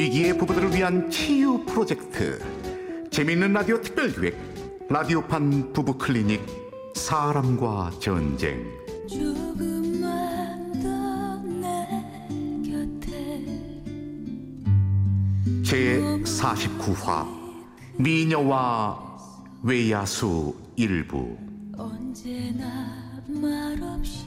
위기의 부부들을 위한 치유 프로젝트. 재미있는 라디오 특별기획 라디오판 부부 클리닉 사람과 전쟁. 제 49화 미녀와 외야수 일부. 언제나 말없이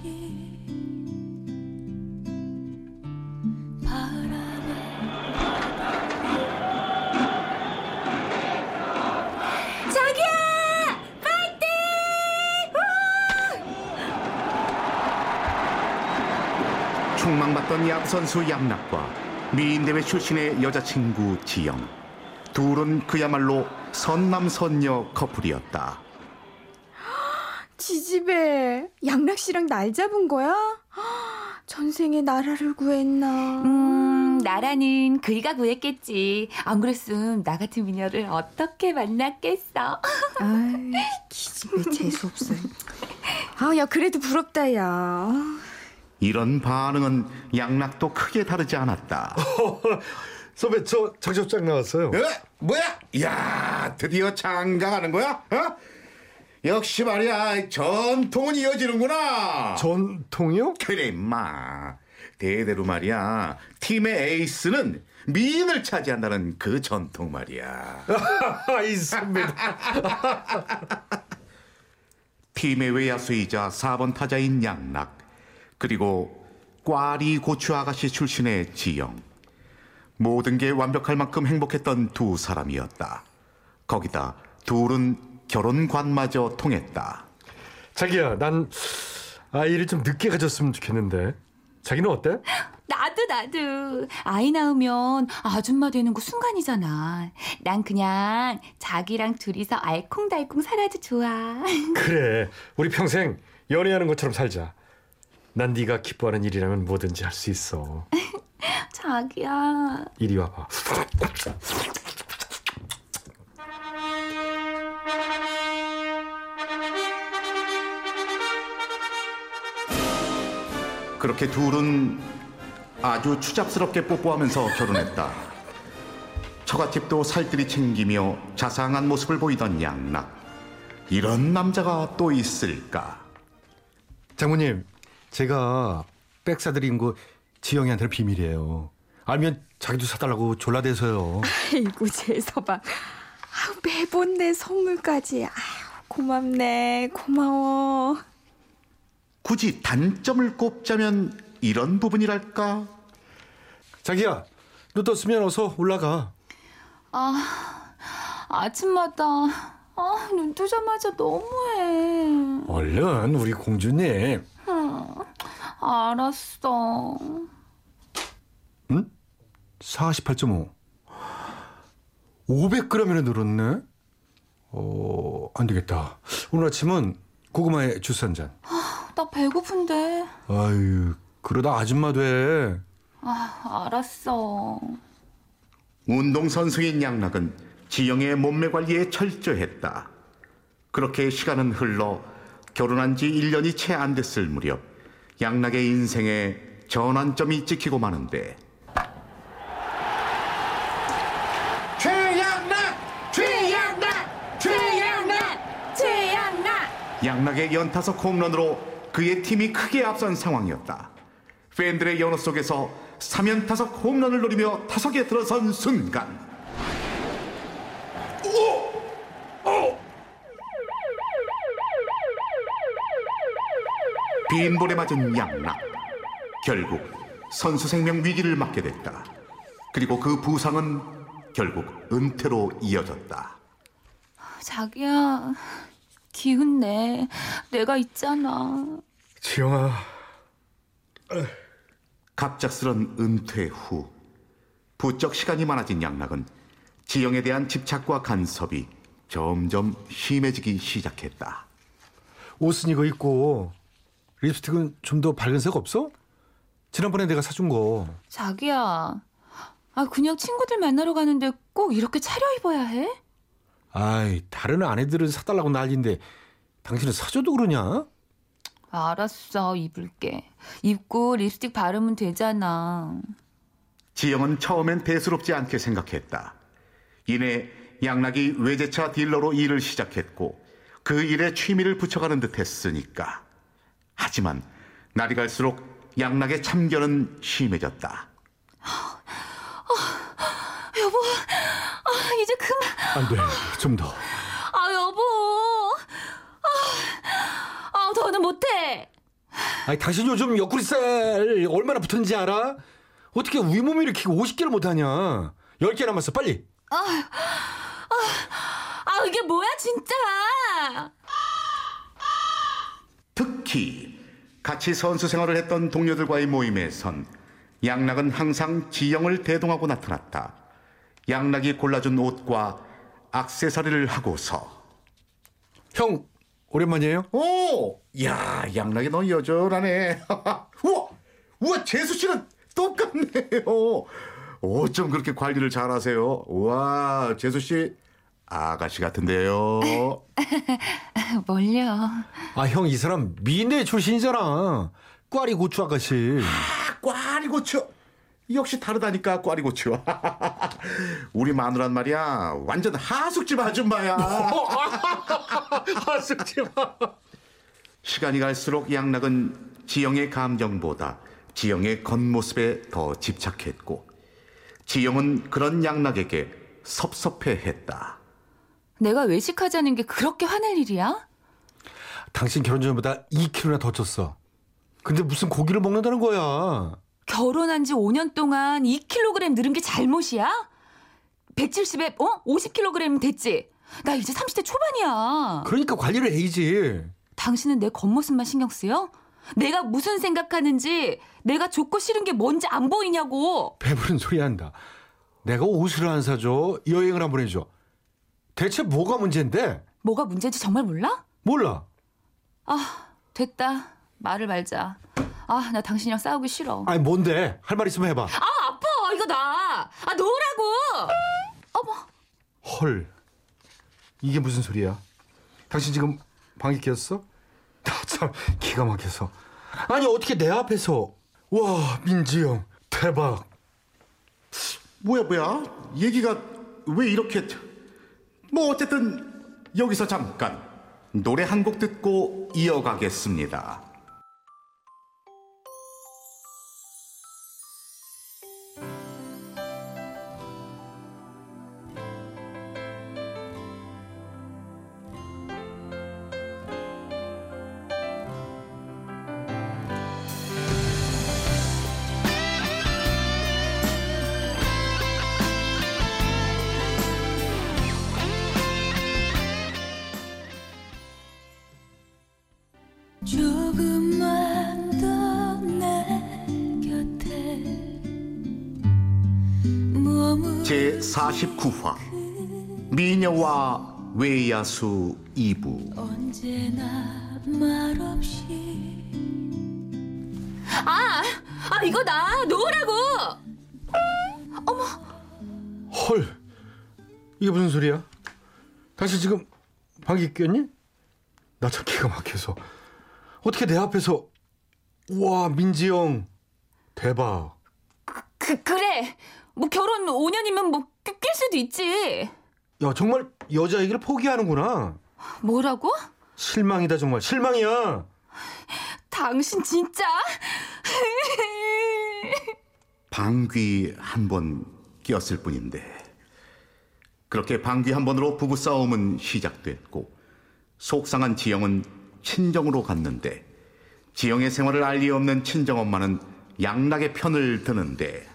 충망받던 야구 선수 양락과 미인대회 출신의 여자친구 지영 둘은 그야말로 선남선녀 커플이었다 지집애 양락 씨랑 날 잡은 거야? 전생에 나라를 구했나? 음, 나라는 그이가 구했겠지. 안 그랬음 나 같은 미녀를 어떻게 만났겠어. 아이, 기집애 재수 없어. 아, 야 그래도 부럽다, 야. 이런 반응은 양락도 크게 다르지 않았다 선배 저 장첩장 나왔어요. 에? 뭐야? 야 드디어 장가가는 거야? 어? 역시 말이야 전통은 이어지는구나 전통이요? 그래 임마 대대로 말이야 팀의 에이스는 미인을 차지한다는 그 전통 말이야 선배. 팀의 외야수이자 4번 타자인 양락 그리고 꽈리 고추 아가씨 출신의 지영 모든 게 완벽할 만큼 행복했던 두 사람이었다 거기다 둘은 결혼관마저 통했다 자기야, 난 아이를 좀 늦게 가졌으면 좋겠는데. 자기는 어때? 나도 나도 아이 낳으면 아줌마 되는 거 순간이잖아. 난 그냥 자기랑 둘이서 알콩달콩 살아도 좋아. 그래, 우리 평생 연애하는 것처럼 살자. 난 네가 기뻐하는 일이라면 뭐든지 할 수 있어. 자기야. 이리 와봐. 그렇게 둘은 아주 추잡스럽게 뽀뽀하면서 결혼했다. 처갓집도 살뜰히 챙기며 자상한 모습을 보이던 양락. 이런 남자가 또 있을까? 장모님, 제가 백 사드린 거 지영이한테는 비밀이에요. 알면 자기도 사달라고 졸라대서요. 아이고, 재서봐. 아우, 매번 내 선물까지. 아유, 고맙네. 고마워. 굳이 단점을 꼽자면 이런 부분이랄까? 자기야, 너 떴으면 어서 올라가. 아, 아침마다 아, 눈 뜨자마자 너무해. 얼른 우리 공주님. 알았어. 응? 48.5. 500g이나 늘었네? 어, 안 되겠다. 오늘 아침은 고구마에 주스 한 잔. 나 배고픈데. 아유, 그러다 아줌마 돼. 아, 알았어. 운동 선수인 양락은 지영의 몸매 관리에 철저했다. 그렇게 시간은 흘러 결혼한 지 1년이 채 안 됐을 무렵 양락의 인생에 전환점이 찍히고 마는데 최양락! 최양락! 최양락! 최양락. 양락의 연타석 홈런으로 그의 팀이 크게 앞선 상황이었다. 팬들의 연호 속에서 3연타석 홈런을 노리며 타석에 들어선 순간 빈 볼에 맞은 양락. 결국 선수 생명 위기를 맞게 됐다. 그리고 그 부상은 결국 은퇴로 이어졌다. 자기야, 기운 내. 내가 있잖아. 지영아, 갑작스런 은퇴 후 부쩍 시간이 많아진 양락은 지영에 대한 집착과 간섭이 점점 심해지기 시작했다. 옷은 이거 입고 립스틱은 좀 더 밝은 색 없어? 지난번에 내가 사준 거. 자기야. 아, 그냥 친구들 만나러 가는데 꼭 이렇게 차려입어야 해? 아이, 다른 아내들은 사달라고 난리인데 당신은 사줘도 그러냐? 알았어, 입을게. 입고 립스틱 바르면 되잖아. 지영은 처음엔 대수롭지 않게 생각했다. 이내 양락이 외제차 딜러로 일을 시작했고 그 일에 취미를 붙여가는 듯 했으니까. 하지만 날이 갈수록 양락의 참견은 심해졌다. 여보, 아, 이제 그만. 안 돼. 좀 더. 아, 여보. 아, 아 더는 못해. 아니 당신 요즘 옆구리살 얼마나 붙었는지 알아? 어떻게 위몸 일으키고 50개를 못하냐? 10개 남았어 빨리. 아, 이게 뭐야, 진짜. 특히 같이 선수 생활을 했던 동료들과의 모임에선 양락은 항상 지영을 대동하고 나타났다. 양락이 골라준 옷과 악세사리를 하고서 형 오랜만이에요? 오, 야, 양락이 너 여전하네. 우와, 우와, 재수 씨는 똑같네요. 어쩜 그렇게 관리를 잘하세요? 우와, 재수 씨 아가씨 같은데요. 뭘요? 아 형 이 사람 미내 출신이잖아. 꽈리 고추 아가씨. 아, 꽈리 고추. 역시 다르다니까 꽈리 고추. 우리 마누란 말이야 완전 하숙집 아줌마야. 하숙지 마. 시간이 갈수록 양락은 지영의 감정보다 지영의 겉모습에 더 집착했고 지영은 그런 양락에게 섭섭해했다. 내가 외식하자는 게 그렇게 화낼 일이야? 당신 결혼 전보다 2kg나 더 쪘어. 근데 무슨 고기를 먹는다는 거야? 결혼한 지 5년 동안 2kg 늘은 게 잘못이야? 170에 어? 50kg 됐지? 나 이제 30대 초반이야. 그러니까 관리를 해야지. 당신은 내 겉모습만 신경 쓰여? 내가 무슨 생각하는지 내가 좋고 싫은 게 뭔지 안 보이냐고. 배부른 소리 한다. 내가 옷을 안 사줘. 여행을 안 보내줘. 대체 뭐가 문제인데? 뭐가 문제인지 정말 몰라? 몰라. 아, 됐다. 말을 말자. 아, 나 당신이랑 싸우기 싫어. 아니 뭔데? 할 말 있으면 해봐. 아, 아파. 이거 나. 아, 놓으라고. 어머. 헐. 이게 무슨 소리야? 당신 지금 방귀 뀌었어? 나 참 기가 막혀서. 아니 어떻게 내 앞에서 와 민지 형 대박. 뭐야 뭐야? 얘기가 왜 이렇게 뭐 어쨌든 여기서 잠깐 노래 한 곡 듣고 이어가겠습니다. 제 49화 미녀와 외야수 2부 언제나 말없이 아, 아, 이거 나. 놓으라고. 헐. 이게 무슨 소리야? 당신 지금 방귀 뀌었니? 나 참 기가 막혀서. 어떻게 내 앞에서 와 민지 형 대박. 그, 그래. 뭐 결혼 5년이면 뭐 낄 수도 있지. 야 정말 여자 얘기를 포기하는구나. 뭐라고? 실망이다 정말 실망이야. 당신 진짜? 방귀 한 번 뀌었을 뿐인데 그렇게 방귀 한 번으로 부부 싸움은 시작됐고 속상한 지영은 친정으로 갔는데 지영의 생활을 알리 없는 친정 엄마는 양락의 편을 드는데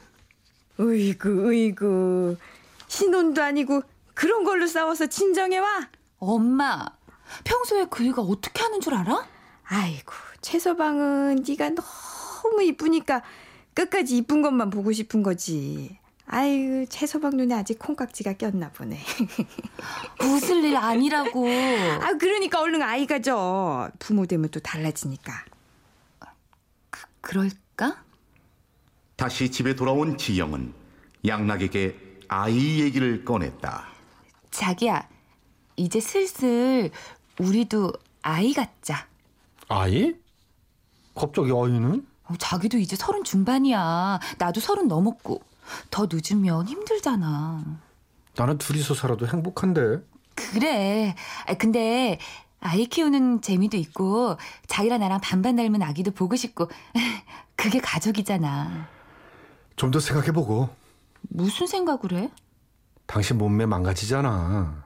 으이구 으이구 신혼도 아니고 그런 걸로 싸워서 친정에 와? 엄마, 평소에 그 일가 어떻게 하는 줄 알아? 아이고 최서방은 네가 너무 이쁘니까 끝까지 이쁜 것만 보고 싶은 거지. 아이고 최서방 눈에 아직 콩깍지가 꼈나 보네. 웃을 일 아니라고. 아 그러니까 얼른 아이가 져. 부모 되면 또 달라지니까. 그럴까? 다시 집에 돌아온 지영은 양락에게 아이 얘기를 꺼냈다. 자기야, 이제 슬슬 우리도 아이 갖자. 아이? 갑자기 아이는? 어, 자기도 이제 서른 중반이야. 나도 서른 넘었고. 더 늦으면 힘들잖아. 나는 둘이서 살아도 행복한데. 그래. 아, 근데 아이 키우는 재미도 있고 자기랑 나랑 반반 닮은 아기도 보고 싶고 그게 가족이잖아. 좀 더 생각해보고. 무슨 생각을 해? 당신 몸매 망가지잖아.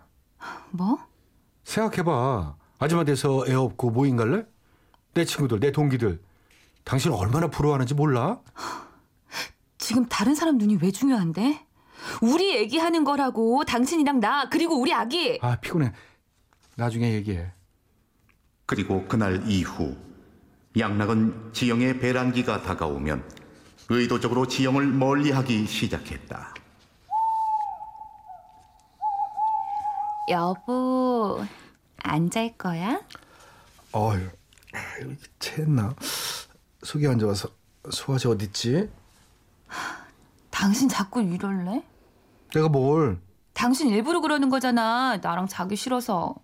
뭐? 생각해봐. 아줌마 돼서 애 없고 모임 갈래? 내 친구들, 내 동기들. 당신 얼마나 부러워하는지 몰라? 지금 다른 사람 눈이 왜 중요한데? 우리 얘기하는 거라고 당신이랑 나 그리고 우리 아기 아, 피곤해. 나중에 얘기해. 그리고 그날 이후 양락은 지영의 배란기가 다가오면 의도적으로 지영을 멀리하기 시작했다. 여보 안 잘 거야? 어휴, 체했나? 속이 안 좋아서 소화제 어딨지? 당신 자꾸 이럴래? 내가 뭘 당신 일부러 그러는 거잖아 나랑 자기 싫어서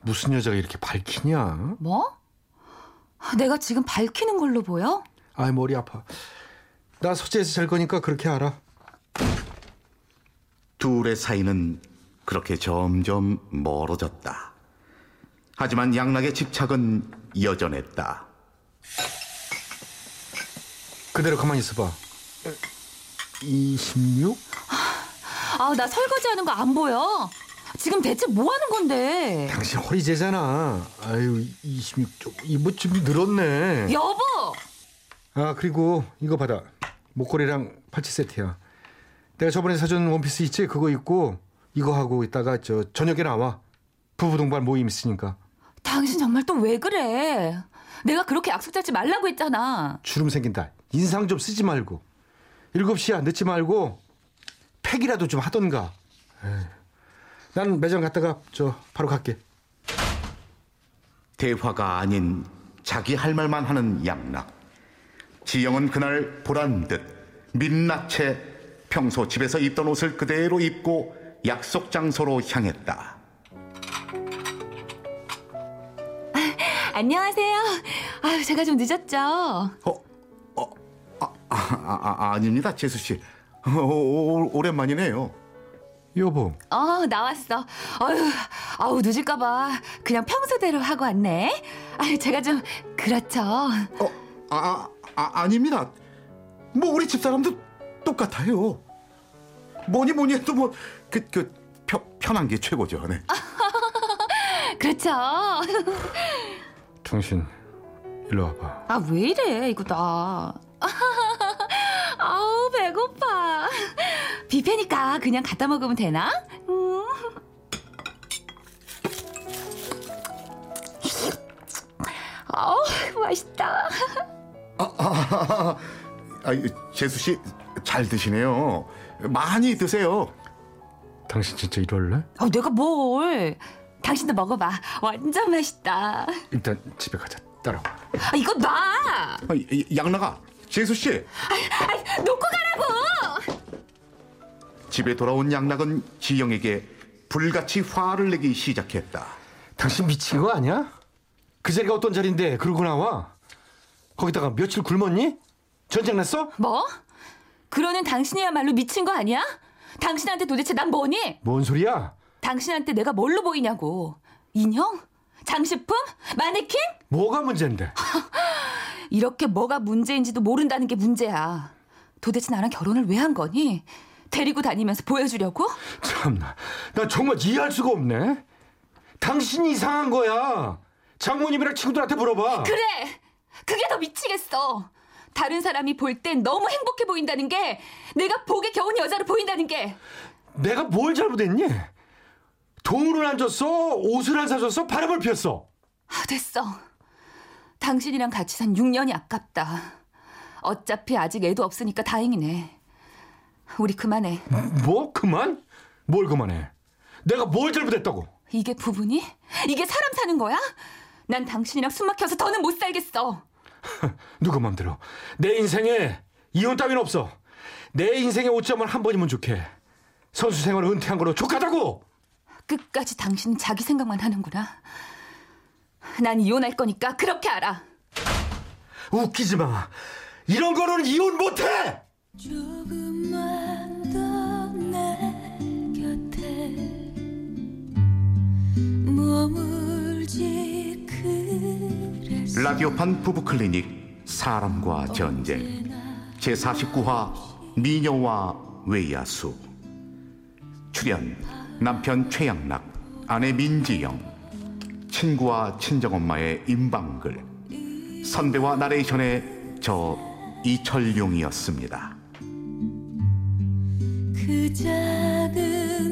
무슨 여자가 이렇게 밝히냐? 뭐? 내가 지금 밝히는 걸로 보여? 아이 머리 아파. 나 서재에서 잘 거니까 그렇게 알아. 둘의 사이는 그렇게 점점 멀어졌다. 하지만 양락의 집착은 여전했다. 그대로 가만히 있어봐. 26? 아 나 설거지하는 거 안 보여 지금 대체 뭐 하는 건데 당신 허리제잖아. 아유 26쪽 이뭐 좀 늘었네. 여보 아 그리고 이거 받아. 목걸이랑 팔찌 세트야. 내가 저번에 사준 원피스 있지? 그거 입고 이거 하고 있다가 저 저녁에 나와. 부부 동반 모임 있으니까. 당신 정말 또 왜 그래 내가 그렇게 약속 잡지 말라고 했잖아 주름 생긴다. 인상 좀 쓰지 말고. 7시야 늦지 말고 팩이라도 좀 하던가. 에이. 난 매장 갔다가 저 바로 갈게. 대화가 아닌 자기 할 말만 하는 양락. 지영은 그날 보란 듯 민낯에 평소 집에서 입던 옷을 그대로 입고 약속 장소로 향했다. 안녕하세요 아유 제가 좀 늦었죠 어, 어, 아, 아, 아, 아닙니다, 재수 씨. 어, 오, 오랜만이네요. 여보. 어 나왔어 아유 아우 늦을까봐 그냥 평소대로 하고 왔네 아유 제가 좀 그렇죠 어, 아, 아, 아닙니다. 뭐 우리 집 사람도 똑같아요. 뭐니 뭐니 해도 뭐그 그 편한 게 최고죠. 네. 그렇죠 당신 일로 와봐. 아 왜 이래 이거 나 아우 배고파 뷔페니까 그냥 갖다 먹으면 되나? 음. 아우 맛있다 아, 재수 씨 잘 드시네요. 많이 드세요. 당신 진짜 이럴래? 아 내가 뭘 당신도 먹어봐 완전 맛있다 일단 집에 가자. 따라와. 아 이거 놔 아, 양나가 재수 씨 아, 놓고 가라고 집에 돌아온 양락은 지영에게 불같이 화를 내기 시작했다. 당신 미친 거 아니야? 그 자리가 어떤 자리인데 그러고 나와? 거기다가 며칠 굶었니? 전쟁 났어? 뭐? 그러는 당신이야말로 미친 거 아니야? 당신한테 도대체 난 뭐니? 뭔 소리야? 당신한테 내가 뭘로 보이냐고. 인형? 장식품? 마네킹? 뭐가 문제인데? 이렇게 뭐가 문제인지도 모른다는 게 문제야. 도대체 나랑 결혼을 왜 한 거니? 데리고 다니면서 보여주려고? 참나, 나 정말 이해할 수가 없네. 당신이 이상한 거야. 장모님이랑 친구들한테 물어봐. 그래! 그게 더 미치겠어. 다른 사람이 볼 땐 너무 행복해 보인다는 게 내가 복에 겨운 여자로 보인다는 게 내가 뭘 잘못했니? 돈을 안 줬어, 옷을 안 사줬어, 바람을 피웠어. 아, 됐어. 당신이랑 같이 산 6년이 아깝다. 어차피 아직 애도 없으니까 다행이네. 우리 그만해. 뭐 그만? 뭘 그만해? 내가 뭘 잘못했다고? 이게 부분이? 이게 사람 사는 거야? 난 당신이랑 숨 막혀서 더는 못 살겠어. 누구 맘대로? 내 인생에 이혼 따윈 없어. 내 인생의 오점은 한 번이면 좋게. 선수 생활 은퇴한 거로 족하다고. 끝까지 당신은 자기 생각만 하는구나. 난 이혼할 거니까 그렇게 알아. 웃기지 마. 이런 거는 이혼 못해. 조금만 라디오판 부부클리닉 사람과 전쟁. 제49화 미녀와 외야수. 출연 남편 최양락 아내 민지영. 친구와 친정엄마의 임방글. 선배와 나레이션의 저 이철용이었습니다. 그 작은